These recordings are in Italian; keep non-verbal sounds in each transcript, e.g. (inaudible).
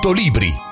Tutto Libri.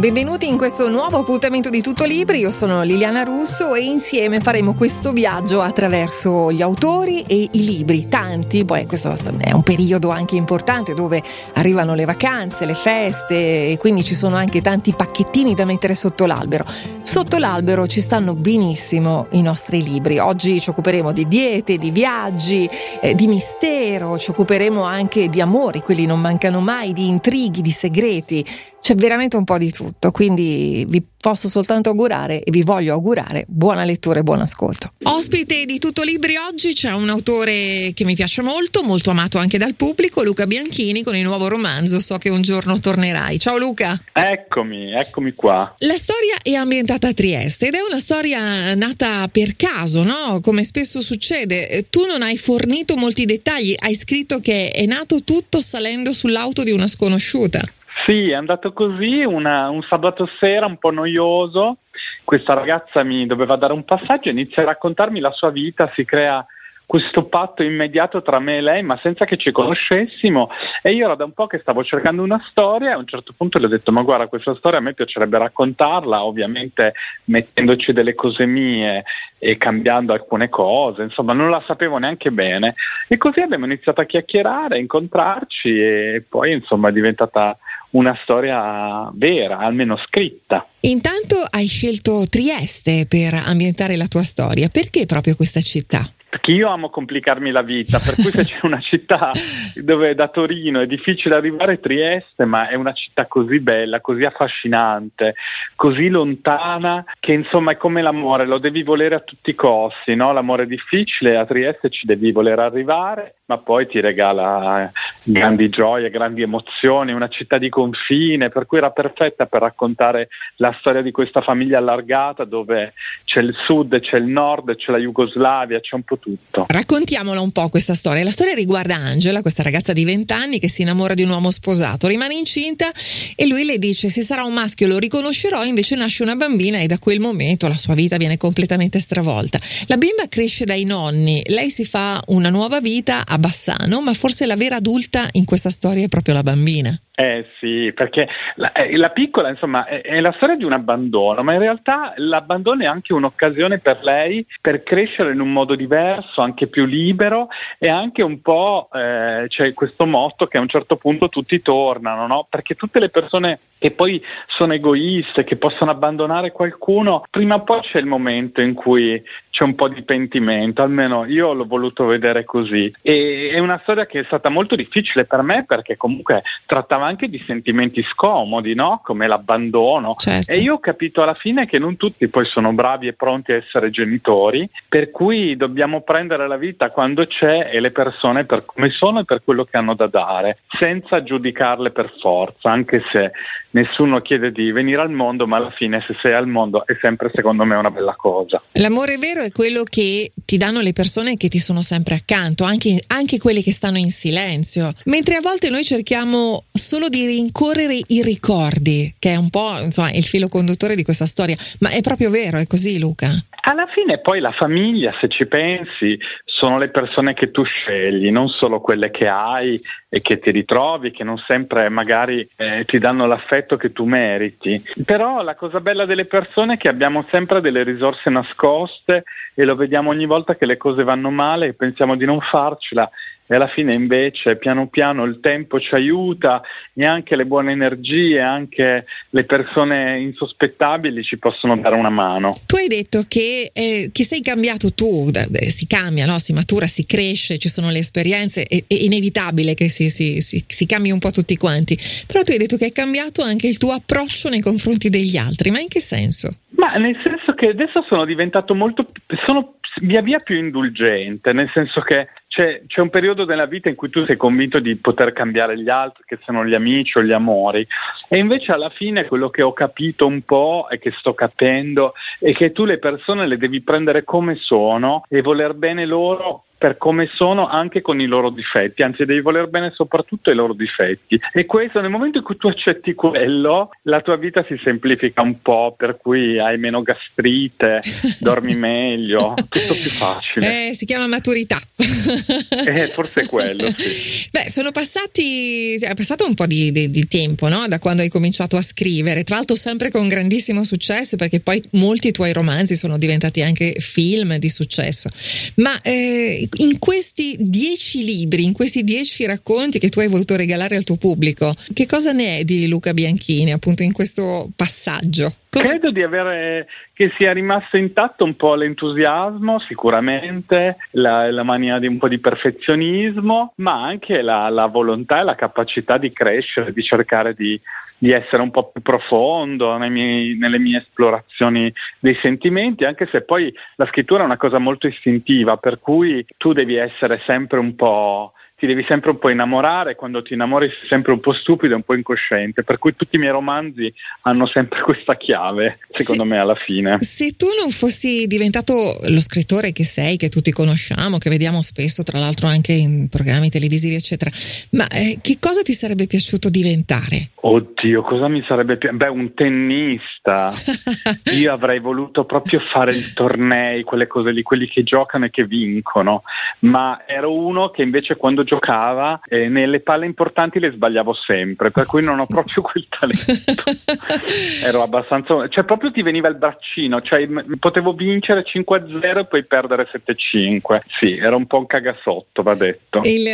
Benvenuti in questo nuovo appuntamento di Tutto Libri, io sono Liliana Russo e insieme faremo questo viaggio attraverso gli autori e i libri, tanti, poi questo è un periodo anche importante dove arrivano le vacanze, le feste e quindi ci sono anche tanti pacchettini da mettere sotto l'albero. Sotto l'albero ci stanno benissimo i nostri libri, oggi ci occuperemo di diete, di viaggi, eh, di mistero, ci occuperemo anche di amori, quelli non mancano mai, di intrighi, di segreti c'è veramente un po' di tutto, quindi vi posso soltanto augurare e vi voglio augurare buona lettura e buon ascolto. Ospite di Tutto Libri oggi c'è un autore che mi piace molto, molto amato anche dal pubblico, Luca Bianchini con il nuovo romanzo So che un giorno tornerai. Ciao Luca. Eccomi, eccomi qua. La storia è ambientata a Trieste ed è una storia nata per caso, no? Come spesso succede. Tu non hai fornito molti dettagli, hai scritto che è nato tutto salendo sull'auto di una sconosciuta. Sì, è andato così, una, un sabato sera un po' noioso, questa ragazza mi doveva dare un passaggio, inizia a raccontarmi la sua vita, si crea questo patto immediato tra me e lei, ma senza che ci conoscessimo. E io era da un po' che stavo cercando una storia e a un certo punto le ho detto, ma guarda, questa storia a me piacerebbe raccontarla, ovviamente mettendoci delle cose mie e cambiando alcune cose, insomma non la sapevo neanche bene. E così abbiamo iniziato a chiacchierare, a incontrarci e poi insomma è diventata una storia vera, almeno scritta. Intanto hai scelto Trieste per ambientare la tua storia, perché proprio questa città? Perché io amo complicarmi la vita, per cui se (laughs) c'è una città dove da Torino è difficile arrivare Trieste, ma è una città così bella, così affascinante, così lontana, che insomma è come l'amore, lo devi volere a tutti i costi, no? L'amore è difficile, a Trieste ci devi voler arrivare, ma poi ti regala grandi gioie, grandi emozioni, una città di confine, per cui era perfetta per raccontare la storia di questa famiglia allargata dove c'è il sud, c'è il nord, c'è la Jugoslavia, c'è un po' tutto. Raccontiamola un po' questa storia. La storia riguarda Angela, questa ragazza di 20 anni che si innamora di un uomo sposato, rimane incinta e lui le dice se sarà un maschio lo riconoscerò, invece nasce una bambina e da quel momento la sua vita viene completamente stravolta. La bimba cresce dai nonni, lei si fa una nuova vita a Bassano, ma forse la vera adulta in questa storia è proprio la bambina. Eh sì, perché la, eh, la piccola insomma è, è, la storia di un abbandono, ma in realtà l'abbandono è anche un'occasione per lei per crescere in un modo diverso, anche più libero e anche un po' eh, c'è questo motto che a un certo punto tutti tornano, no? perché tutte le persone che poi sono egoiste, che possono abbandonare qualcuno, prima o poi c'è il momento in cui c'è un po' di pentimento, almeno io l'ho voluto vedere così. E è una storia che è stata molto difficile per me perché comunque trattava anche di sentimenti scomodi, no? come l'abbandono. Certo. E io ho capito alla fine che non tutti poi sono bravi e pronti a essere genitori, per cui dobbiamo prendere la vita quando c'è e le persone per come sono e per quello che hanno da dare, senza giudicarle per forza, anche se nessuno chiede di venire al mondo, ma alla fine se sei al mondo è sempre secondo me una bella cosa. L'amore vero è quello che ti danno le persone che ti sono sempre accanto, anche, anche quelle che stanno in silenzio, mentre a volte noi cerchiamo solo di rincorrere i ricordi, che è un po' insomma, il filo conduttore di questa storia, ma è proprio vero, è così Luca? Alla fine poi la famiglia, se ci pensi, sono le persone che tu scegli, non solo quelle che hai e che ti ritrovi, che non sempre magari eh, ti danno l'affetto che tu meriti. Però la cosa bella delle persone è che abbiamo sempre delle risorse nascoste e lo vediamo ogni volta che le cose vanno male e pensiamo di non farcela e alla fine invece piano piano il tempo ci aiuta e anche le buone energie, anche le persone insospettabili ci possono dare una mano. Tu hai detto che, eh, che sei cambiato tu, si cambia, no? si matura, si cresce, ci sono le esperienze, è, è inevitabile che si, si, si, si cambi un po' tutti quanti, però tu hai detto che è cambiato anche il tuo approccio nei confronti degli altri, ma in che senso? Ma nel senso che adesso sono diventato molto, sono via via più indulgente, nel senso che c'è, c'è, un periodo della vita in cui tu sei convinto di poter cambiare gli altri, che siano gli amici o gli amori, e invece alla fine quello che ho capito un po' e che sto capendo è che tu le persone le devi prendere come sono e voler bene loro per come sono anche con i loro difetti, anzi devi voler bene soprattutto i loro difetti. E questo nel momento in cui tu accetti quello, la tua vita si semplifica un po', per cui hai meno gastrite, (laughs) dormi meglio, tutto più facile. Eh, si chiama maturità. eh, forse è quello, sì. (laughs) Beh, sono passati, è passato un po' di, di, di tempo, no? Da quando hai cominciato a scrivere, tra l'altro sempre con grandissimo successo, perché poi molti tuoi romanzi sono diventati anche film di successo. Ma eh, in questi dieci libri, in questi dieci racconti che tu hai voluto regalare al tuo pubblico, che cosa ne è di Luca Bianchini appunto in questo passaggio? Come... Credo di avere che sia rimasto intatto un po' l'entusiasmo, sicuramente, la, la mania di un po' di perfezionismo, ma anche la, la volontà e la capacità di crescere, di cercare di, di essere un po' più profondo miei, nelle mie esplorazioni dei sentimenti, anche se poi la scrittura è una cosa molto istintiva, per cui tu devi essere sempre un po' ti devi sempre un po' innamorare, quando ti innamori sei sempre un po' stupido e un po' incosciente, per cui tutti i miei romanzi hanno sempre (laughs) questa chiave, secondo se, me alla fine. Se tu non fossi diventato lo scrittore che sei, che tutti conosciamo, che vediamo spesso tra l'altro anche in programmi televisivi eccetera, ma eh, che cosa ti sarebbe piaciuto diventare? Oddio, cosa mi sarebbe piaciuto? Beh, un tennista. (laughs) Io avrei voluto proprio fare i tornei, quelle cose lì, quelli che giocano e che vincono, ma ero uno che invece quando giocava e nelle palle importanti le sbagliavo sempre, per cui non ho (laughs) proprio quel talento. (laughs) Ero abbastanza... cioè proprio ti veniva il braccino, cioè potevo vincere 5-0 e poi perdere 7-5. Sì, era un po' un cagasotto, va detto. Il,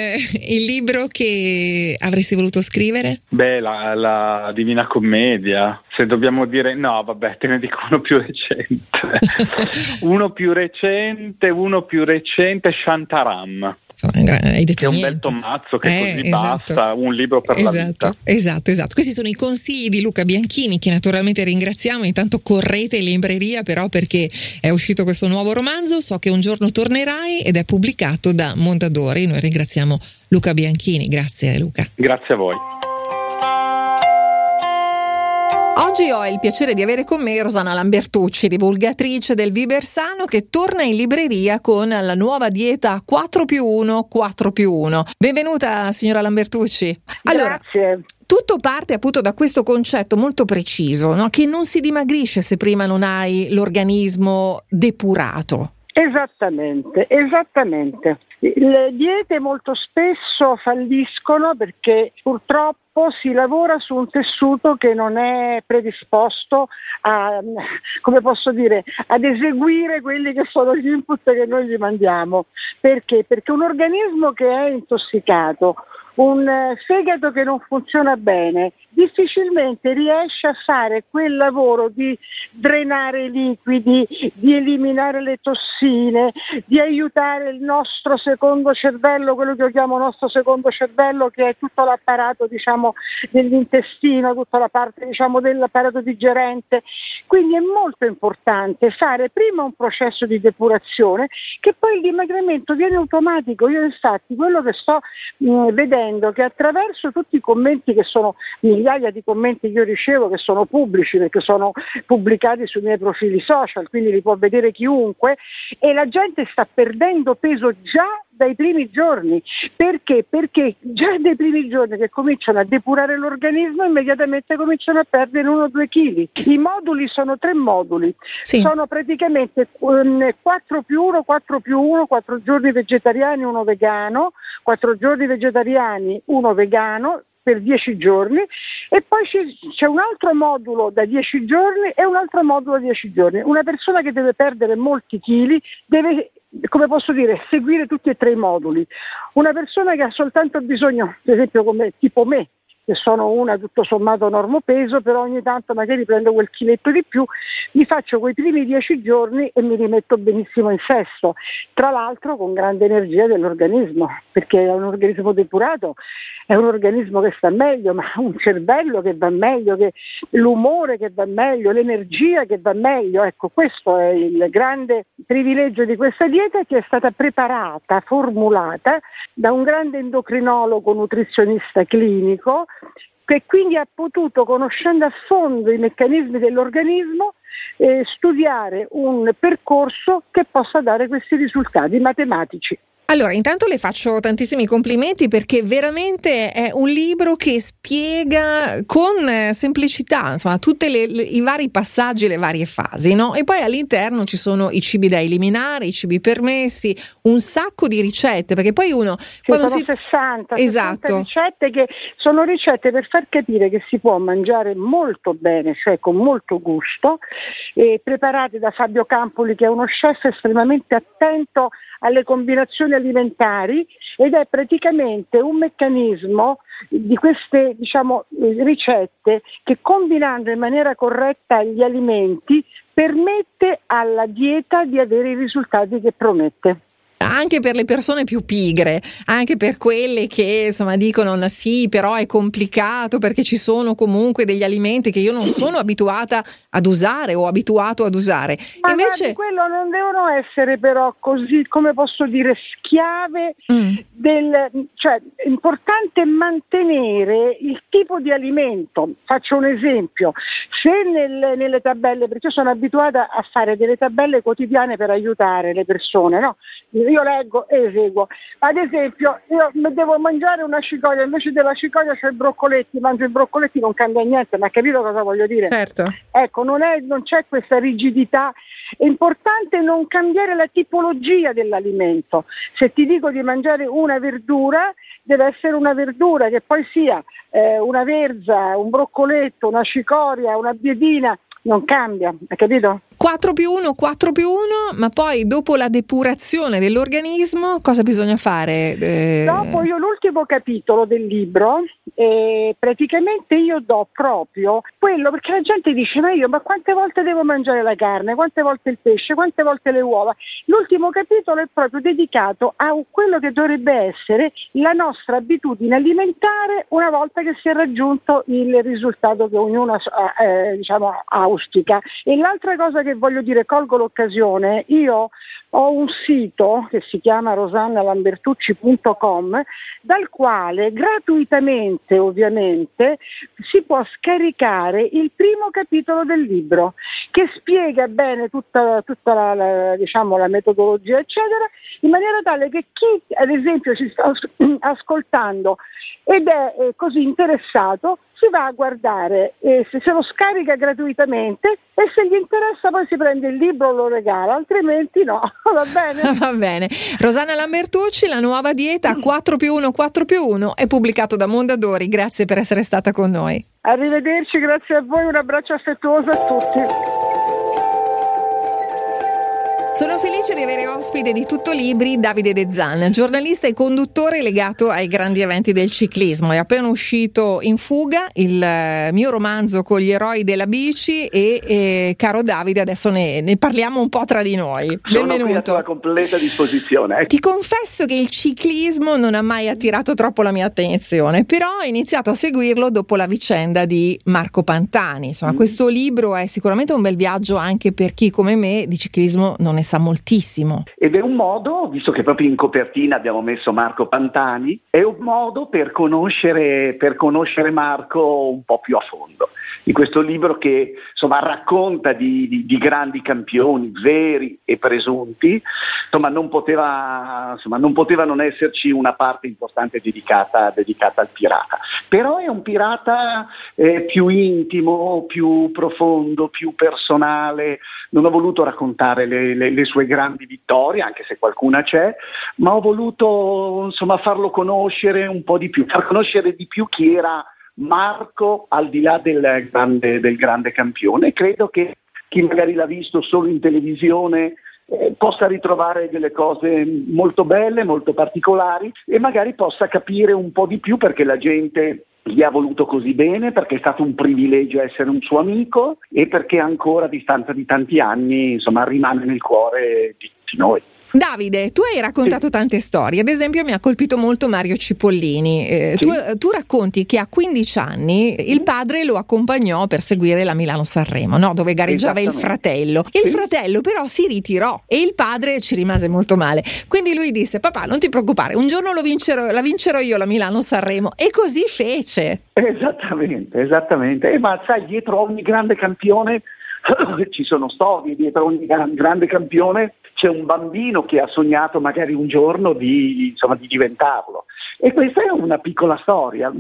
il libro che avresti voluto scrivere? Beh, la, la Divina Commedia. Se dobbiamo dire no, vabbè, te ne dico uno più recente. (laughs) uno più recente, uno più recente, Shantaram. Insomma, hai detto è un niente. bel tommazzo che eh, così esatto. basta, un libro per esatto, la vita. Esatto, esatto. Questi sono i consigli di Luca Bianchini che naturalmente ringraziamo. Intanto correte in libreria però perché è uscito questo nuovo romanzo. So che un giorno tornerai ed è pubblicato da Mondadori. Noi ringraziamo Luca Bianchini. Grazie Luca. Grazie a voi. Oggi ho il piacere di avere con me Rosana Lambertucci, divulgatrice del Viversano, che torna in libreria con la nuova dieta 4 più 1, 4 più 1. Benvenuta signora Lambertucci. Allora, Grazie. Tutto parte appunto da questo concetto molto preciso, no? che non si dimagrisce se prima non hai l'organismo depurato. Esattamente, esattamente. Le diete molto spesso falliscono perché purtroppo si lavora su un tessuto che non è predisposto a, come posso dire, ad eseguire quelli che sono gli input che noi gli mandiamo. Perché? Perché un organismo che è intossicato, un fegato che non funziona bene, difficilmente riesce a fare quel lavoro di drenare i liquidi, di eliminare le tossine, di aiutare il nostro secondo cervello, quello che io chiamo nostro secondo cervello, che è tutto l'apparato diciamo, dell'intestino, tutta la parte diciamo, dell'apparato digerente. Quindi è molto importante fare prima un processo di depurazione che poi il dimagrimento viene automatico. Io infatti quello che sto mh, vedendo che attraverso tutti i commenti che sono migliaia di commenti che io ricevo che sono pubblici perché sono pubblicati sui miei profili social, quindi li può vedere chiunque e la gente sta perdendo peso già dai primi giorni. Perché? Perché già dai primi giorni che cominciano a depurare l'organismo immediatamente cominciano a perdere 1-2 kg. I moduli sono tre moduli, sì. sono praticamente um, 4 più 1, 4 più 1, 4 giorni vegetariani, 1 vegano, 4 giorni vegetariani, 1 vegano, per 10 giorni e poi c'è un altro modulo da 10 giorni e un altro modulo da 10 giorni. Una persona che deve perdere molti chili deve come posso dire, seguire tutti e tre i moduli. Una persona che ha soltanto bisogno, per esempio come tipo me, che sono una tutto sommato normopeso, però ogni tanto magari prendo quel chiletto di più, mi faccio quei primi dieci giorni e mi rimetto benissimo in sesto, tra l'altro con grande energia dell'organismo, perché è un organismo depurato, è un organismo che sta meglio, ma un cervello che va meglio, che, l'umore che va meglio, l'energia che va meglio, ecco questo è il grande privilegio di questa dieta che è stata preparata, formulata da un grande endocrinologo nutrizionista clinico che quindi ha potuto, conoscendo a fondo i meccanismi dell'organismo, eh, studiare un percorso che possa dare questi risultati matematici. Allora, intanto le faccio tantissimi complimenti perché veramente è un libro che spiega con eh, semplicità, insomma, tutti i vari passaggi, le varie fasi, no? E poi all'interno ci sono i cibi da eliminare, i cibi permessi, un sacco di ricette, perché poi uno sì, sono si 60, esatto. 60 ricette che sono ricette per far capire che si può mangiare molto bene, cioè con molto gusto, preparate da Fabio Campoli che è uno chef estremamente attento alle combinazioni alimentari ed è praticamente un meccanismo di queste diciamo, ricette che combinando in maniera corretta gli alimenti permette alla dieta di avere i risultati che promette anche per le persone più pigre, anche per quelle che insomma dicono sì, però è complicato perché ci sono comunque degli alimenti che io non sono abituata ad usare o abituato ad usare. Ma Invece quello non devono essere però così, come posso dire, schiave mm. del cioè è importante mantenere il tipo di alimento. Faccio un esempio, se nel, nelle tabelle, perché io sono abituata a fare delle tabelle quotidiane per aiutare le persone, no? Io leggo e eseguo. Ad esempio, io devo mangiare una cicoria, invece della cicoria c'è i broccoletti, mangio i broccoletti, non cambia niente, ma capito cosa voglio dire? Certo. Ecco, non, è, non c'è questa rigidità. È importante non cambiare la tipologia dell'alimento. Se ti dico di mangiare una verdura, deve essere una verdura che poi sia eh, una verza, un broccoletto, una cicoria, una biedina, non cambia, hai capito? 4 più 1, 4 più 1, ma poi dopo la depurazione dell'organismo cosa bisogna fare? Eh... Dopo io l'ultimo capitolo del libro, eh, praticamente io do proprio quello, perché la gente dice ma io ma quante volte devo mangiare la carne, quante volte il pesce, quante volte le uova? L'ultimo capitolo è proprio dedicato a quello che dovrebbe essere la nostra abitudine alimentare una volta che si è raggiunto il risultato che ognuno eh, diciamo, auspica. E l'altra cosa che voglio dire, colgo l'occasione, io ho un sito che si chiama rosannalambertucci.com dal quale gratuitamente ovviamente si può scaricare il primo capitolo del libro che spiega bene tutta, tutta la, la, diciamo, la metodologia eccetera in maniera tale che chi ad esempio si sta (clears throat) ascoltando ed è eh, così interessato si va a guardare e se se lo scarica gratuitamente e se gli interessa poi si prende il libro e lo regala, altrimenti no, (laughs) va bene? (laughs) va bene. Rosanna Lambertucci, la nuova dieta 4 più 1, 4 più 1 è pubblicato da Mondadori, grazie per essere stata con noi. Arrivederci, grazie a voi, un abbraccio affettuoso a tutti. Sono felice di avere ospite di Tutto Libri Davide De Zan, giornalista e conduttore legato ai grandi eventi del ciclismo. È appena uscito in fuga il eh, mio romanzo con gli eroi della bici e, e caro Davide, adesso ne, ne, parliamo un po' tra di noi. Sono Benvenuto. a completa disposizione. Ti confesso che il ciclismo non ha mai attirato troppo la mia attenzione, però ho iniziato a seguirlo dopo la vicenda di Marco Pantani. Insomma, mm. questo libro è sicuramente un bel viaggio anche per chi come me di ciclismo non è sa moltissimo. Ed è un modo, visto che proprio in copertina abbiamo messo Marco Pantani, è un modo per conoscere, per conoscere Marco un po' più a fondo di questo libro che insomma, racconta di, di, di, grandi campioni veri e presunti, insomma non, poteva, insomma non, poteva, non esserci una parte importante dedicata, dedicata al pirata. Però è un pirata eh, più intimo, più profondo, più personale. Non ho voluto raccontare le, le, le sue grandi vittorie, anche se qualcuna c'è, ma ho voluto insomma, farlo conoscere un po' di più, far conoscere di più chi era Marco al di là del grande, del grande campione. Credo che chi magari l'ha visto solo in televisione eh, possa ritrovare delle cose molto belle, molto particolari e magari possa capire un po' di più perché la gente gli ha voluto così bene, perché è stato un privilegio essere un suo amico e perché ancora a distanza di tanti anni insomma, rimane nel cuore di tutti noi. Davide, tu hai raccontato sì. tante storie, ad esempio mi ha colpito molto Mario Cipollini. Eh, sì. tu, tu, racconti che a 15 anni il padre lo accompagnò per seguire la Milano-Sanremo, no? dove gareggiava il fratello. Il sì. fratello però si ritirò e il padre ci rimase molto male. Quindi lui disse, papà non ti preoccupare, un giorno vincerò, la vincerò io la Milano-Sanremo. E così fece. Esattamente, esattamente. Eh, ma sai, dietro ogni grande campione (coughs) ci sono storie, dietro ogni grande campione c'è un bambino che ha sognato magari un giorno di, insomma, di diventarlo. E questa è una piccola storia.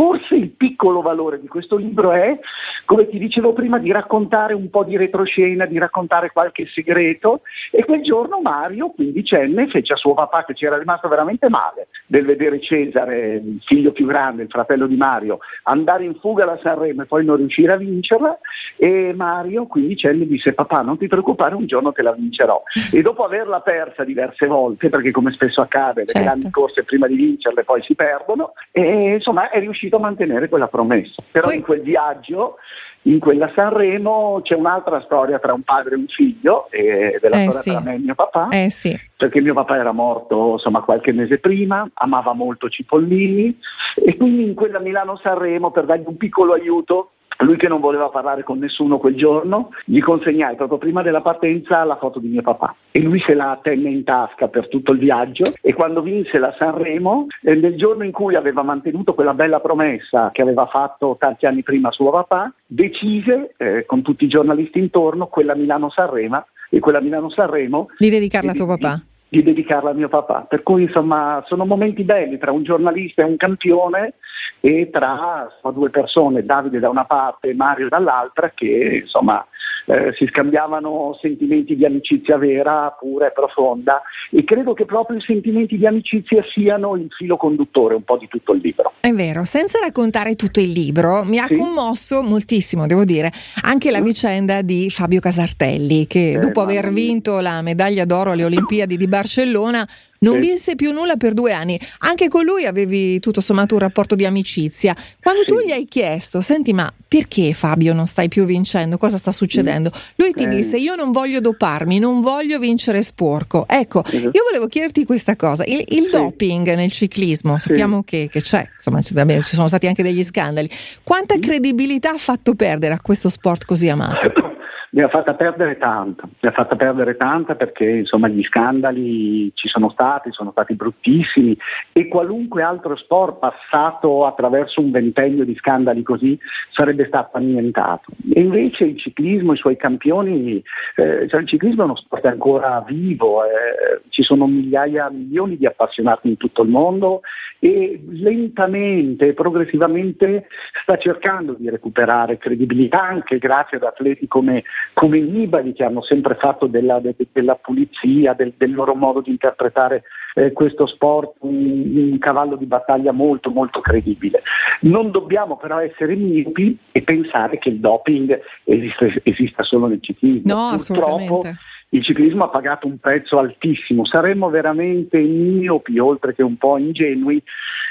Forse il piccolo valore di questo libro è, come ti dicevo prima, di raccontare un po' di retroscena, di raccontare qualche segreto. E quel giorno Mario, quindicenne, fece a suo papà, che ci era rimasto veramente male, del vedere Cesare, il figlio più grande, il fratello di Mario, andare in fuga da Sanremo e poi non riuscire a vincerla. E Mario, quindicenne, disse papà non ti preoccupare, un giorno te la vincerò. E dopo averla persa diverse volte, perché come spesso accade, le certo. grandi corse prima di vincerle poi si perdono, e insomma è riuscito a mantenere quella promessa. Però poi... in quel viaggio in quella Sanremo c'è un'altra storia tra un padre e un figlio, e della eh storia sì. tra me e mio papà, eh sì. perché mio papà era morto insomma, qualche mese prima, amava molto Cipollini e quindi in quella Milano-Sanremo per dargli un piccolo aiuto lui che non voleva parlare con nessuno quel giorno, gli consegnai proprio prima della partenza la foto di mio papà. E lui se la tenne in tasca per tutto il viaggio. E quando vinse la Sanremo, eh, nel giorno in cui aveva mantenuto quella bella promessa che aveva fatto tanti anni prima a suo papà, decise eh, con tutti i giornalisti intorno quella Milano-Sanremo e quella Milano-Sanremo di dedicarla a tuo papà di dedicarla a mio papà. Per cui insomma sono momenti belli tra un giornalista e un campione e tra due persone, Davide da una parte e Mario dall'altra, che insomma eh, si scambiavano sentimenti di amicizia vera, pura e profonda e credo che proprio i sentimenti di amicizia siano il filo conduttore un po' di tutto il libro. È vero, senza raccontare tutto il libro, mi ha sì. commosso moltissimo, devo dire, anche la vicenda di Fabio Casartelli che eh, dopo aver vinto la medaglia d'oro alle Olimpiadi di Barcellona non sì. vinse più nulla per due anni. Anche con lui avevi tutto sommato un rapporto di amicizia. Quando sì. tu gli hai chiesto, senti, ma perché Fabio non stai più vincendo? Cosa sta succedendo? Lui ti eh. disse: Io non voglio doparmi, non voglio vincere sporco. Ecco, uh io volevo chiederti questa cosa: il, il sì. doping nel ciclismo, sappiamo che, che, c'è, insomma, ci sono stati anche degli scandali. Quanta credibilità ha fatto perdere a questo sport così amato? Mi ha fatta perdere tanta, mi ha fatta perdere tanta perché insomma gli scandali ci sono stati, sono stati bruttissimi e qualunque altro sport passato attraverso un ventennio di scandali così sarebbe stato annientato. E invece il ciclismo, i suoi campioni, eh, cioè il ciclismo è uno sport ancora vivo, eh, ci sono migliaia, milioni di appassionati in tutto il mondo e lentamente, progressivamente sta cercando di recuperare credibilità anche grazie ad atleti come, come Nibali che hanno sempre fatto della, de, della pulizia, del, del, loro modo di interpretare eh, questo sport un, un, cavallo di battaglia molto molto credibile. Non dobbiamo però essere miopi e pensare che il doping esiste, esista solo nel ciclismo. No, Purtroppo, assolutamente il ciclismo ha pagato un prezzo altissimo. Saremmo veramente miopi, oltre che un po' ingenui,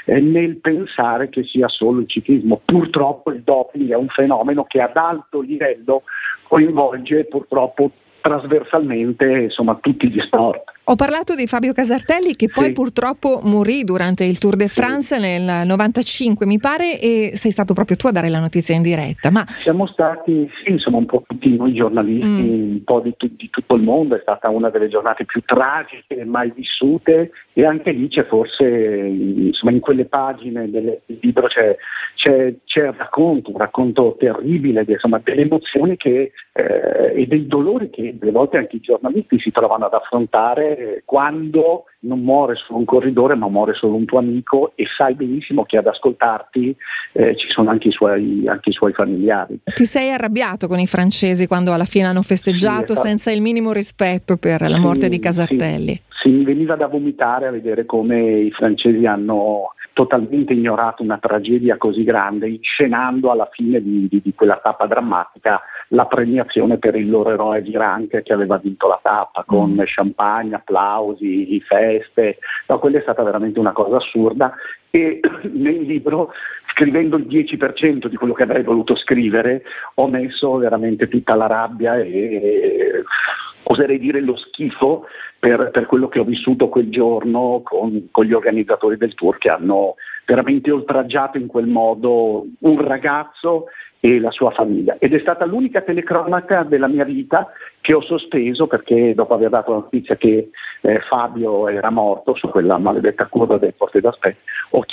eh, nel pensare che sia solo il ciclismo. Purtroppo il doping è un fenomeno che ad alto livello coinvolge purtroppo trasversalmente insomma, tutti gli sport. Ho parlato di Fabio Casartelli che poi sì. purtroppo morì durante il Tour de France sì. nel 95 mi pare e sei stato proprio tu a dare la notizia in diretta. Ma... Siamo stati sì, insomma un po' tutti noi giornalisti, mm. un po' di, di, tutto il mondo, è stata una delle giornate più tragiche mai vissute e anche lì c'è forse, insomma in quelle pagine del, libro c'è, c'è, c'è un racconto, un racconto terribile insomma, delle emozioni che, eh, e dei dolori che delle volte anche i giornalisti si trovano ad affrontare quando non muore solo un corridore ma muore solo un tuo amico e sai benissimo che ad ascoltarti eh, ci sono anche i, suoi, anche i, suoi, familiari. Ti sei arrabbiato con i francesi quando alla fine hanno festeggiato sì, esatto. senza il minimo rispetto per la morte di Casartelli? Sì, sì, mi veniva da vomitare a vedere come i francesi hanno totalmente ignorato una tragedia così grande, inscenando alla fine di, di, di quella tappa drammatica la premiazione per il loro eroe di rank che aveva vinto la tappa con mm. champagne, applausi, feste, no, quella è stata veramente una cosa assurda e (clears throat) nel libro scrivendo il 10% di quello che avrei voluto scrivere ho messo veramente tutta la rabbia e, e oserei dire lo schifo per, per, quello che ho vissuto quel giorno con, con gli organizzatori del tour che hanno veramente oltraggiato in quel modo un ragazzo e la sua famiglia. Ed è stata l'unica telecronaca della mia vita che ho sospeso perché dopo aver dato la notizia che eh, Fabio era morto su quella maledetta curva del Forte d'Aspet, ho,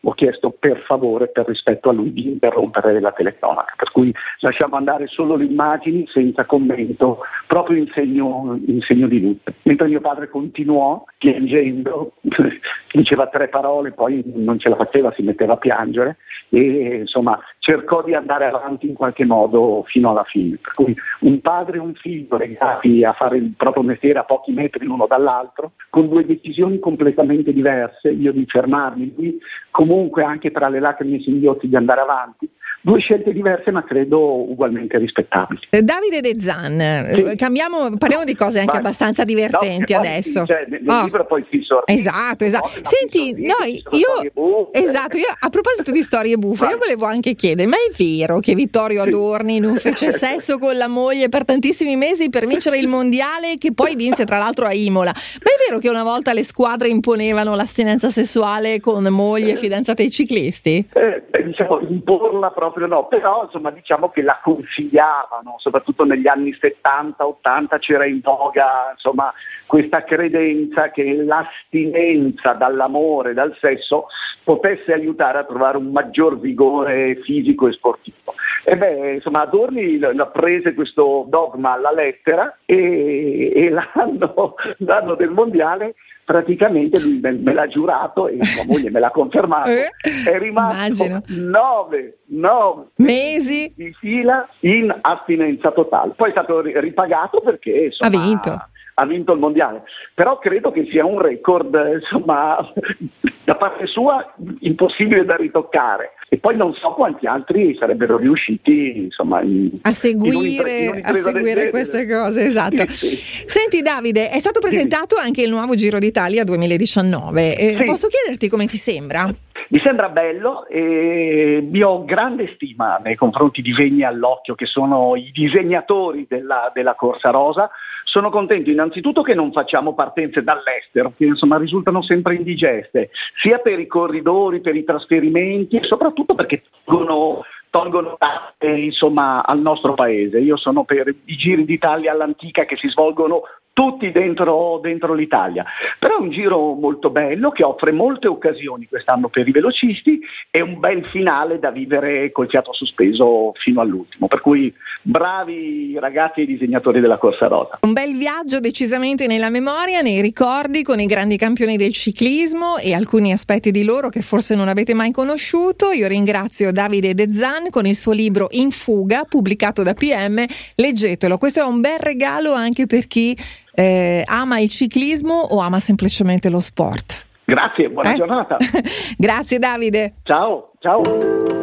ho chiesto per favore, per rispetto a lui, di interrompere la telecronaca. Per cui lasciamo andare solo le immagini senza commento, proprio in segno, in segno di lutto. Mentre mio padre continuò piangendo, (laughs) diceva tre parole, poi non ce la faceva, si metteva a piangere e insomma cercò di andare avanti in qualche modo fino alla fine. Per cui un padre e un figlio legati a fare il proprio mestiere a pochi metri l'uno dall'altro, con due decisioni completamente diverse, io di fermarmi, lui comunque anche tra le lacrime e singhiozzi di andare avanti, due scelte diverse ma credo ugualmente rispettabili. Eh, Davide De Zan, sì. Eh, cambiamo, parliamo di cose anche Vai. abbastanza divertenti no, adesso. Cioè, nel oh. libro poi si sorride. Esatto, esatto. No, Senti, noi, io, esatto, io a proposito di storie buffe, io volevo anche chiedere, ma è vero che Vittorio Adorni non fece (laughs) sesso con la moglie per tantissimi mesi per vincere il mondiale che poi vinse tra l'altro a Imola? Ma è vero che una volta le squadre imponevano l'astinenza sessuale con moglie e fidanzate ai ciclisti? Eh, diciamo, imporla proprio proprio no, però insomma diciamo che la consigliavano, soprattutto negli anni 70-80 c'era in voga insomma, questa credenza che l'astinenza dall'amore, dal sesso potesse aiutare a trovare un maggior vigore fisico e sportivo. E beh, insomma, Adorni l'ha prese questo dogma alla lettera e, e (laughs) l'anno, l'anno del mondiale praticamente lui me, l'ha giurato e sua moglie me l'ha confermato, (laughs) eh, è rimasto nove, nove mesi. di fila in astinenza totale. Poi è stato ripagato perché insomma, ha vinto. ha vinto il mondiale, però credo che sia un record insomma, (laughs) da parte sua impossibile da ritoccare e poi non so quanti altri sarebbero riusciti insomma, in, a seguire, in a seguire queste cose. Esatto. Sì, sì. Senti Davide, è stato presentato sì. anche il nuovo Giro d'Italia 2019, eh, posso chiederti come ti sembra? Mi sembra bello e vi ho grande stima nei confronti di Vegni all'occhio che sono i disegnatori della, della Corsa Rosa. Sono contento innanzitutto che non facciamo partenze dall'estero, che insomma risultano sempre indigeste, sia per i corridori, per i trasferimenti e soprattutto perché tolgono tolgono tappe insomma, al nostro paese. Io sono per i giri d'Italia all'antica che si svolgono tutti dentro, dentro, l'Italia. Però è un giro molto bello che offre molte occasioni quest'anno per i velocisti e un bel finale da vivere col fiato sospeso fino all'ultimo. Per cui bravi ragazzi e disegnatori della Corsa Rota. Un bel viaggio decisamente nella memoria, nei ricordi con i grandi campioni del ciclismo e alcuni aspetti di loro che forse non avete mai conosciuto. Io ringrazio Davide De Zan con il suo libro In fuga, pubblicato da PM. Leggetelo, questo è un bel regalo anche per chi eh, ama il ciclismo o ama semplicemente lo sport? Grazie, buona eh? giornata. (laughs) Grazie Davide. Ciao, ciao.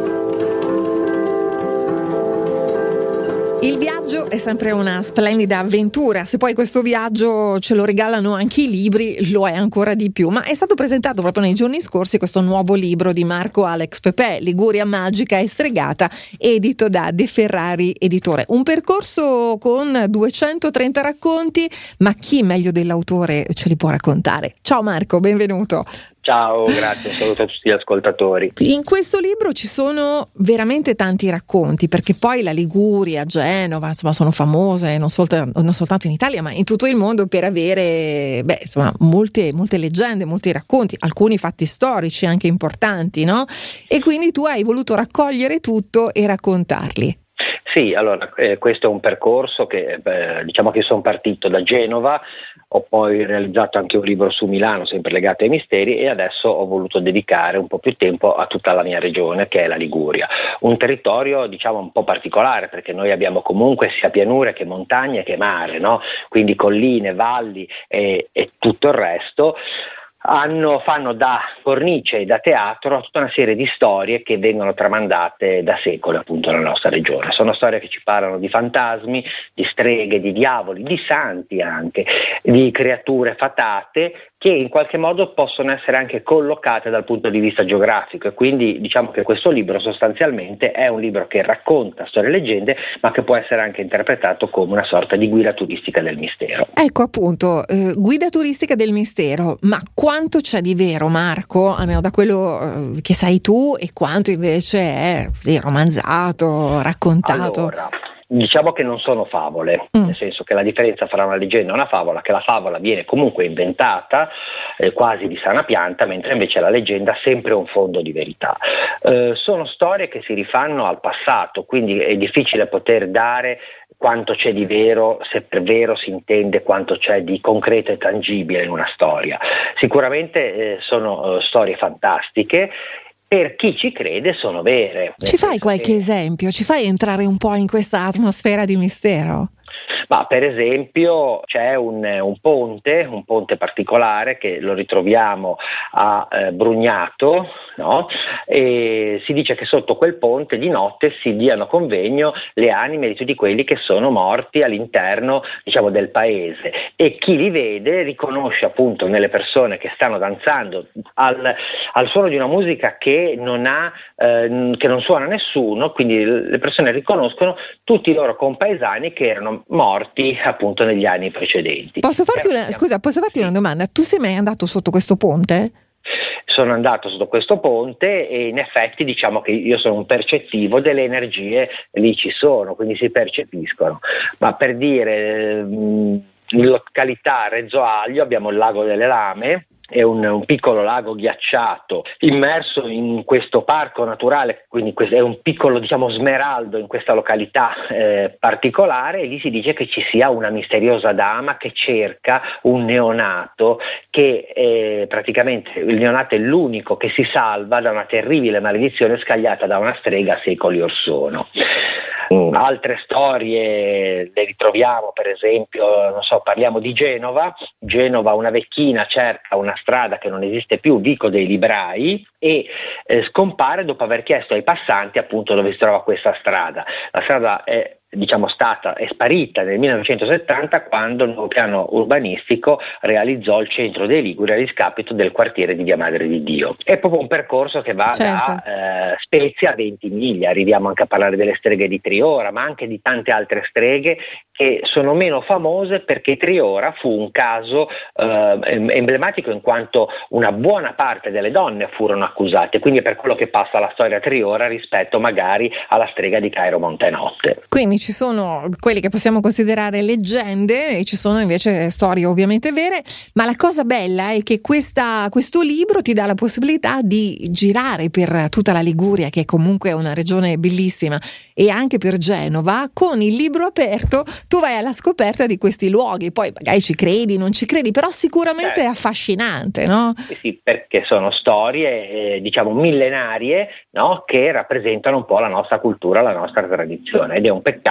Il viaggio è sempre una splendida avventura, se poi questo viaggio ce lo regalano anche i libri lo è ancora di più, ma è stato presentato proprio nei giorni scorsi questo nuovo libro di Marco Alex Pepe, Liguria Magica e Stregata, edito da De Ferrari Editore. Un percorso con 230 racconti, ma chi meglio dell'autore ce li può raccontare? Ciao Marco, benvenuto. Ciao, grazie, un saluto a tutti gli ascoltatori. In questo libro ci sono veramente tanti racconti, perché poi la Liguria, Genova, insomma, sono famose non, soltanto, non soltanto in Italia, ma in tutto il mondo per avere beh, insomma, molte, molte leggende, molti racconti, alcuni fatti storici anche importanti, no? E quindi tu hai voluto raccogliere tutto e raccontarli. Sì, allora eh, questo è un percorso che eh, diciamo che sono partito da Genova, ho poi realizzato anche un libro su Milano, sempre legato ai misteri, e adesso ho voluto dedicare un po' più tempo a tutta la mia regione, che è la Liguria. Un territorio diciamo un po' particolare, perché noi abbiamo comunque sia pianure che montagne che mare, no? quindi colline, valli e, e tutto il resto hanno, fanno da cornice e da teatro tutta una serie di storie che vengono tramandate da secoli appunto nella nostra regione. Sono storie che ci parlano di fantasmi, di streghe, di diavoli, di santi anche, di creature fatate che in qualche modo possono essere anche collocate dal punto di vista geografico e quindi diciamo che questo libro sostanzialmente è un libro che racconta storie e leggende ma che può essere anche interpretato come una sorta di guida turistica del mistero. Ecco appunto, eh, guida turistica del mistero, ma quanto c'è di vero Marco, almeno da quello eh, che sai tu e quanto invece è sì, romanzato, raccontato? Allora, Diciamo che non sono favole, mm. nel senso che la differenza fra una leggenda e una favola è che la favola viene comunque inventata eh, quasi di sana pianta, mentre invece la leggenda ha sempre un fondo di verità. Eh, sono storie che si rifanno al passato, quindi è difficile poter dare quanto c'è di vero, se per vero si intende quanto c'è di concreto e tangibile in una storia. Sicuramente eh, sono eh, storie fantastiche per chi ci crede sono vere. Ci fai qualche che... esempio? Ci fai entrare un po' in questa atmosfera di mistero? Ma per esempio c'è un, un, ponte, un ponte particolare che lo ritroviamo a eh, Brugnato, no? e si dice che sotto quel ponte di notte si diano convegno le anime di tutti quelli che sono morti all'interno diciamo, del paese e chi li vede riconosce appunto nelle persone che stanno danzando al, al suono di una musica che non, ha, eh, che non suona nessuno, quindi le persone riconoscono tutti i loro compaesani che erano morti appunto negli anni precedenti. Posso farti una, scusa, posso farti una domanda? Tu sei mai andato sotto questo ponte? sono andato sotto questo ponte e in effetti diciamo che io sono un percettivo delle energie lì ci sono, quindi si percepiscono. Ma per dire, in località Reggio Aglio abbiamo il lago delle Lame, è un, un, piccolo lago ghiacciato immerso in questo parco naturale, quindi è un piccolo diciamo, smeraldo in questa località eh, particolare e lì si dice che ci sia una misteriosa dama che cerca un neonato che eh, praticamente il neonato è l'unico che si salva da una terribile maledizione scagliata da una strega secoli or sono. Mm, altre storie le ritroviamo, per esempio, non so, parliamo di Genova, Genova una vecchina cerca una strada che non esiste più, Vico dei Librai, e eh, scompare dopo aver chiesto ai passanti appunto dove si trova questa strada. La strada è diciamo, stata, è sparita nel 1970 quando il nuovo piano urbanistico realizzò il centro dei Liguri a riscapito del quartiere di Via Madre di Dio. È proprio un percorso che va certo. da eh, Spezia a Ventimiglia, arriviamo anche a parlare delle streghe di Triora, ma anche di tante altre streghe che sono meno famose perché Triora fu un caso eh, emblematico in quanto una buona parte delle donne furono accusate, quindi è per quello che passa la storia Triora rispetto magari alla strega di Cairo Montenotte. Quindi ci sono quelli che possiamo considerare leggende e ci sono invece storie ovviamente vere, ma la cosa bella è che questa, questo libro ti dà la possibilità di girare per tutta la Liguria, che è comunque una regione bellissima, e anche per Genova, con il libro aperto tu vai alla scoperta di questi luoghi, poi magari ci credi, non ci credi, però sicuramente certo. è affascinante, no? Sì, perché sono storie, eh, diciamo, millenarie, no? Che rappresentano un po' la nostra cultura, la nostra tradizione ed è un peccato,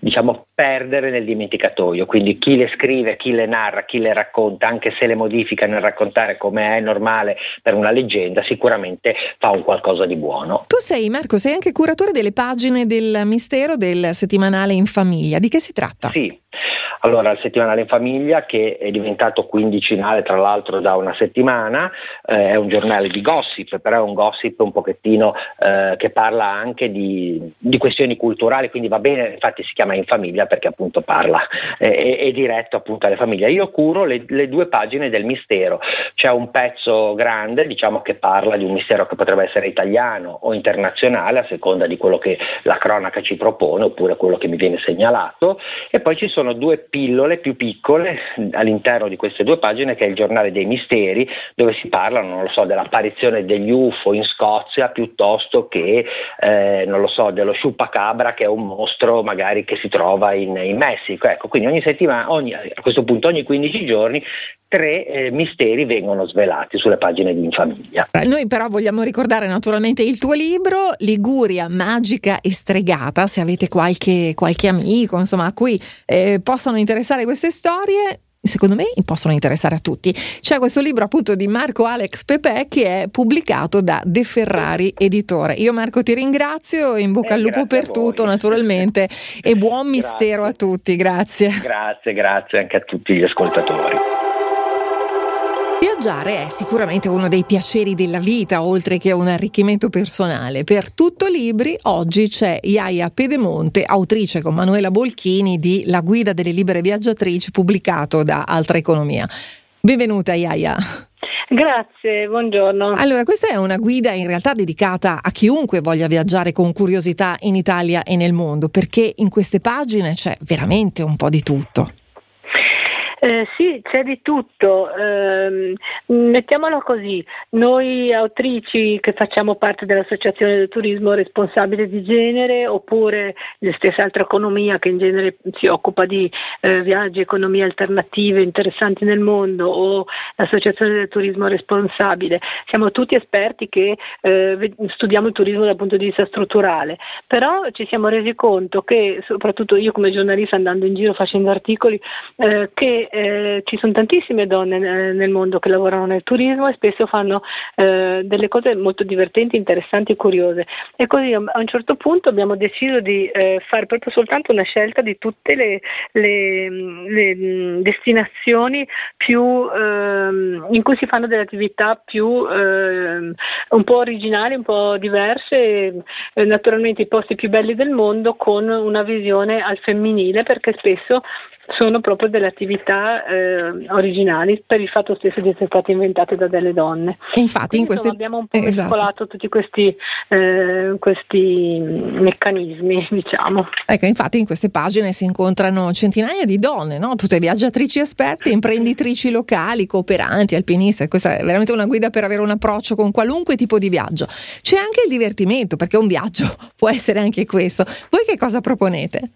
diciamo, perdere nel dimenticatoio, quindi chi le scrive, chi le narra, chi le racconta, anche se le modifica nel raccontare come è normale per una leggenda, sicuramente fa un qualcosa di buono. Tu sei, Marco, sei anche curatore delle pagine del mistero del settimanale In Famiglia, di che si tratta? tratta? Sì, allora il settimanale in famiglia che è diventato quindicinale tra l'altro da una settimana, eh, è un giornale di gossip, però è un gossip un pochettino eh, che parla anche di, di, questioni culturali, quindi va bene, infatti si chiama in famiglia perché appunto parla, eh, è, è, diretto appunto alle famiglie. Io curo le, le, due pagine del mistero, c'è un pezzo grande diciamo che parla di un mistero che potrebbe essere italiano o internazionale a seconda di quello che la cronaca ci propone oppure quello che mi viene segnalato e poi ci sono due pillole più piccole all'interno di queste due pagine che è il giornale dei misteri dove si parla, non lo so, dell'apparizione degli UFO in Scozia piuttosto che, eh, non lo so, dello Chupacabra che è un mostro magari che si trova in, in Messico. Ecco, quindi ogni settimana, ogni, a questo punto ogni 15 giorni tre eh, misteri vengono svelati sulle pagine di Infamiglia. Noi però vogliamo ricordare naturalmente il tuo libro Liguria magica e stregata, se avete qualche, qualche amico insomma, a cui eh, possano interessare queste storie, secondo me possono interessare a tutti. C'è questo libro appunto di Marco Alex Pepe che è pubblicato da De Ferrari Editore. Io Marco ti ringrazio, in bocca eh, al lupo per tutto (laughs) naturalmente e buon mistero a tutti, grazie. Grazie, grazie anche a tutti gli ascoltatori. Viaggiare è sicuramente uno dei piaceri della vita, oltre che un arricchimento personale. Per tutto libri, oggi c'è Iaia Pedemonte, autrice con Manuela Bolchini di La guida delle libere viaggiatrici, pubblicato da Altra Economia. Benvenuta Iaia. Grazie, buongiorno. Allora, questa è una guida in realtà dedicata a chiunque voglia viaggiare con curiosità in Italia e nel mondo, perché in queste pagine c'è veramente un po' di tutto. Eh, sì, c'è di tutto. Eh, mettiamolo così, noi autrici che facciamo parte dell'Associazione del Turismo Responsabile di Genere oppure la stessa altra economia che in genere si occupa di eh, viaggi, economie alternative interessanti nel mondo o l'Associazione del Turismo Responsabile, siamo tutti esperti che eh, studiamo il turismo dal punto di vista strutturale, però ci siamo resi conto che, soprattutto io come giornalista andando in giro facendo articoli, eh, che eh, ci sono tantissime donne eh, nel mondo che lavorano nel turismo e spesso fanno eh, delle cose molto divertenti, interessanti e curiose. E così a un certo punto abbiamo deciso di eh, fare proprio soltanto una scelta di tutte le, le, le mm, destinazioni più, ehm, in cui si fanno delle attività più ehm, un po' originali, un po' diverse, e, naturalmente i posti più belli del mondo con una visione al femminile perché spesso sono proprio delle attività eh, originali per il fatto stesso di essere state inventate da delle donne. infatti Quindi, in questi... insomma, abbiamo un po' esatto. mescolato tutti questi, eh, questi, meccanismi, (laughs) diciamo. Ecco, infatti in queste pagine si incontrano centinaia di donne, no? tutte viaggiatrici esperte, imprenditrici locali, cooperanti, alpiniste. Questa è veramente una guida per avere un approccio con qualunque tipo di viaggio. C'è anche il divertimento, perché un viaggio (laughs) può essere anche questo. Voi che cosa proponete?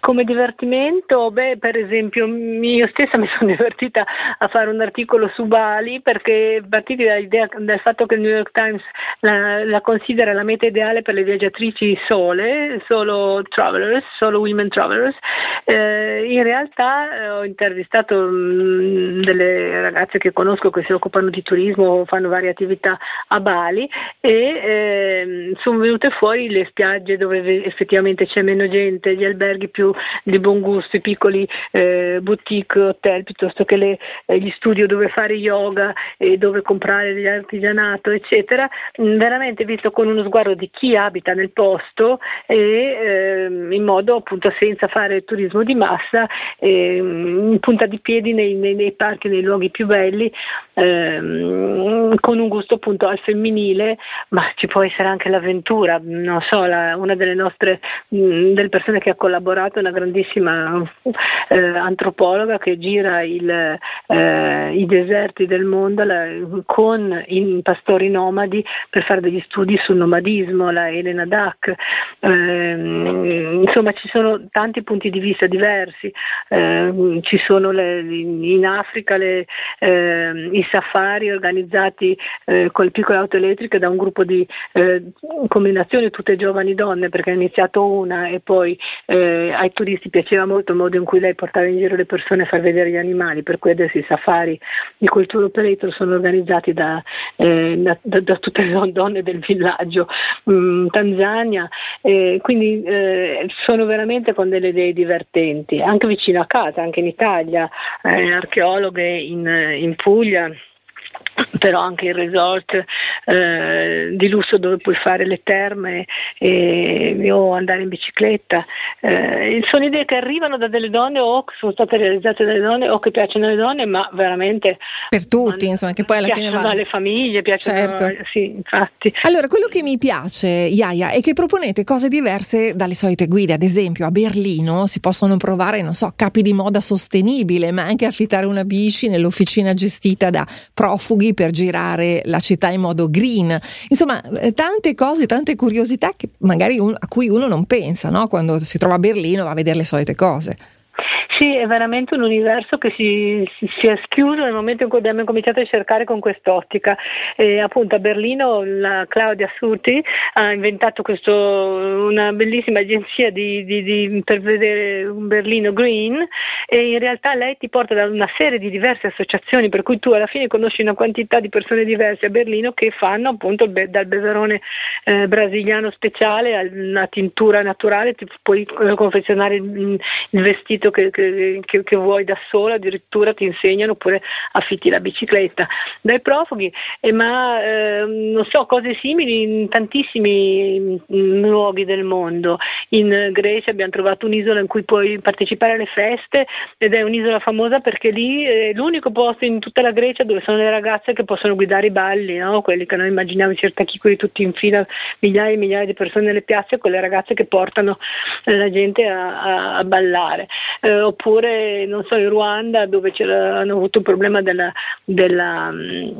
Come divertimento, beh, per esempio, io stessa mi (laughs) sono divertita a fare un articolo su Bali perché partiti dall'idea dal fatto che il New York Times la, la considera la meta ideale per le viaggiatrici sole, solo travelers, solo women travelers. Eh, in realtà eh, ho intervistato mh, mm, delle ragazze che conosco che si occupano di turismo, fanno varie attività a Bali e eh, sono venute fuori le spiagge dove effettivamente c'è meno gente, gli alberghi più di buon gusto, i piccoli eh, boutique hotel piuttosto che le, eh, gli studio dove fare yoga e dove comprare l'artigianato eccetera, mm, veramente visto con uno sguardo di chi abita nel posto e eh, in modo appunto senza fare turismo di massa, in punta di piedi nei, nei, nei, parchi, nei luoghi più belli, ehm, con un gusto appunto al femminile, ma ci può essere anche l'avventura, non so, la, una delle nostre, mh, mm, delle persone che ha collaborato una grandissima eh, antropologa che gira il, eh, i deserti del mondo la, con i pastori nomadi per fare degli studi sul nomadismo, la Elena Dac. Eh, insomma ci sono tanti punti di vista diversi, eh, ci sono le, in Africa le, eh, i safari organizzati eh, con le piccole auto elettriche da un gruppo di combinazioni tutte giovani donne perché ha iniziato una e poi ai turisti piaceva molto il modo in cui lei portava in giro le persone a far vedere gli animali, per cui adesso i safari di culture operator sono organizzati da, eh, da, da, tutte le donne del villaggio in mm, Tanzania, eh, quindi eh, sono veramente con delle idee divertenti, anche vicino a casa, anche in Italia, eh, archeologhe in, in Puglia però anche il resort eh, di lusso dove puoi fare le terme e, o andare in bicicletta. Eh, sono idee che arrivano da delle donne o che sono state realizzate dalle donne o che piacciono alle donne, ma veramente per tutti, insomma, che poi alla fine va... alle famiglie, piacciono certo. sì, infatti. Allora, quello che mi piace, Iaia, è che proponete cose diverse dalle solite guide. Ad esempio, a Berlino si possono provare, non so, capi di moda sostenibile, ma anche affittare una bici nell'officina gestita da profughi per girare la città in modo green. Insomma, eh, tante cose, tante curiosità che magari un, a cui uno non pensa no? quando si trova a Berlino va a vedere le solite cose. Sì, è veramente un universo che si, si, è schiuso nel momento in cui abbiamo cominciato a cercare con quest'ottica. E appunto a Berlino la Claudia Suti ha inventato questo, una bellissima agenzia di, di, di, per vedere un Berlino Green e in realtà lei ti porta da una serie di diverse associazioni per cui tu alla fine conosci una quantità di persone diverse a Berlino che fanno appunto dal beverone eh, brasiliano speciale alla tintura naturale, ti puoi confezionare il, il vestito vestito che, che, che, che, vuoi da sola, addirittura ti insegnano oppure affitti la bicicletta dai profughi, eh, ma eh, non so, cose simili in tantissimi mm, luoghi del mondo. In Grecia abbiamo trovato un'isola in cui puoi partecipare alle feste ed è un'isola famosa perché lì è l'unico posto in tutta la Grecia dove sono le ragazze che possono guidare i balli, no? quelli che noi immaginiamo i certachicoli tutti in fila, migliaia e migliaia di persone nelle piazze, quelle ragazze che portano la gente a, a, a ballare. Eh, oppure, non so, in Ruanda dove hanno avuto il problema della, della mm,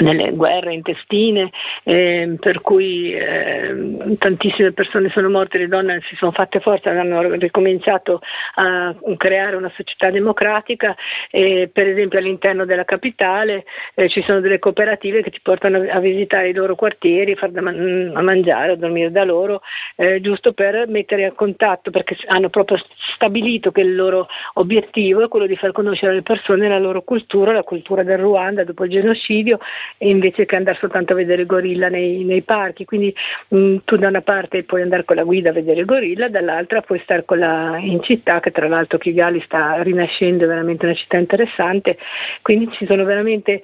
nelle guerre intestine, eh, per cui eh, tantissime persone sono morte, le donne si sono fatte forza, hanno ricominciato a creare una società democratica, eh, per esempio all'interno della capitale eh, ci sono delle cooperative che ti portano a visitare i loro quartieri, far da man- a mangiare, a dormire da loro, eh, giusto per mettere a contatto, perché hanno proprio stabilito che il loro obiettivo è quello di far conoscere alle persone la loro cultura, la cultura del Ruanda dopo il genocidio invece che andare soltanto a vedere gorilla nei, nei parchi. Quindi mh, mm, tu da una parte puoi andare con la guida a vedere il gorilla, dall'altra puoi stare la, in città, che tra l'altro Kigali sta rinascendo, è veramente una città interessante. Quindi ci sono veramente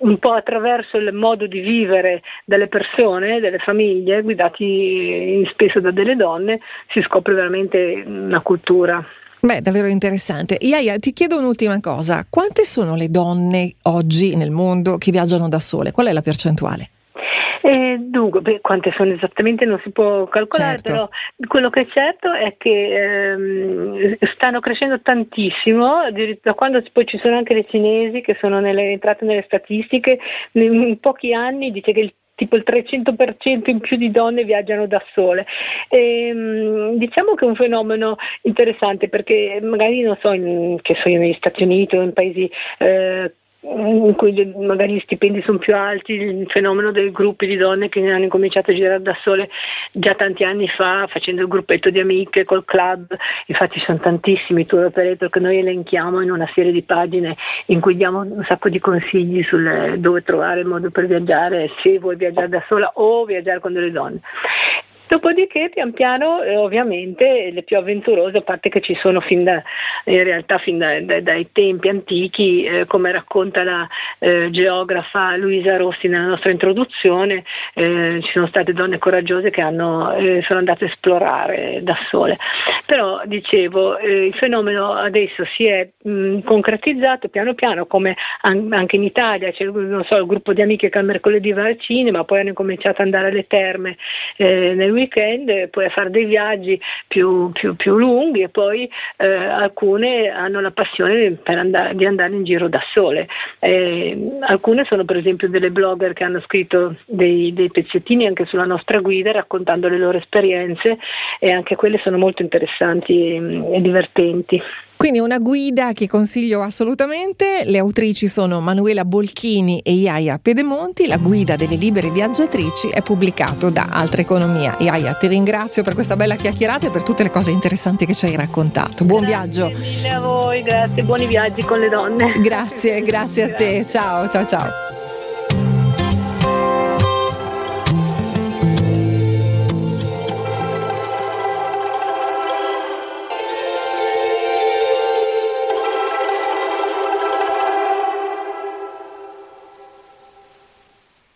un po' attraverso il modo di vivere delle persone, delle famiglie, guidati spesso da delle donne, si scopre veramente una cultura. Beh, davvero interessante. Iaia, ti chiedo un'ultima cosa. Quante sono le donne oggi nel mondo che viaggiano da sole? Qual è la percentuale? Eh, dunque, beh, quante sono esattamente non si può calcolare, certo. però quello che è certo è che ehm, stanno crescendo tantissimo, da quando poi ci sono anche le cinesi che sono nelle, entrate nelle statistiche, in pochi anni dice che il tipo il 300% in più di donne viaggiano da sole. E, ehm, diciamo che è un fenomeno interessante perché magari non so, in, che so io negli Stati Uniti o in paesi eh, in cui magari gli stipendi sono più alti, il fenomeno dei gruppi di donne che hanno incominciato a girare da sole già tanti anni fa, facendo il gruppetto di amiche col club, infatti sono tantissimi tour operator che noi elenchiamo in una serie di pagine in cui diamo un sacco di consigli su dove trovare il modo per viaggiare, se vuoi viaggiare da sola o viaggiare con delle donne. Dopodiché pian piano eh, ovviamente le più avventurose, a parte che ci sono fin da, in realtà fin da, da, dai tempi antichi, eh, come racconta la eh, geografa Luisa Rossi nella nostra introduzione, eh, ci sono state donne coraggiose che hanno, eh, sono andate a esplorare da sole. Però dicevo, eh, il fenomeno adesso si è mh, concretizzato piano piano, come an- anche in Italia, c'è so, il gruppo di amiche che al mercoledì va al cinema, poi hanno cominciato ad andare alle terme nel weekend, puoi fare dei viaggi più, più, più lunghi e poi eh, alcune hanno la passione andare, di andare in giro da sole. Eh, alcune sono per esempio delle blogger che hanno scritto dei, dei pezzettini anche sulla nostra guida raccontando le loro esperienze e anche quelle sono molto interessanti e, e divertenti. Quindi una guida che consiglio assolutamente. Le autrici sono Manuela Bolchini e Iaia Pedemonti. La guida delle libere viaggiatrici è pubblicato da Altra Economia. Iaia, ti ringrazio per questa bella chiacchierata e per tutte le cose interessanti che ci hai raccontato. Buon grazie viaggio. Grazie a voi, grazie, buoni viaggi con le donne. Grazie, grazie a te. Ciao, ciao, ciao.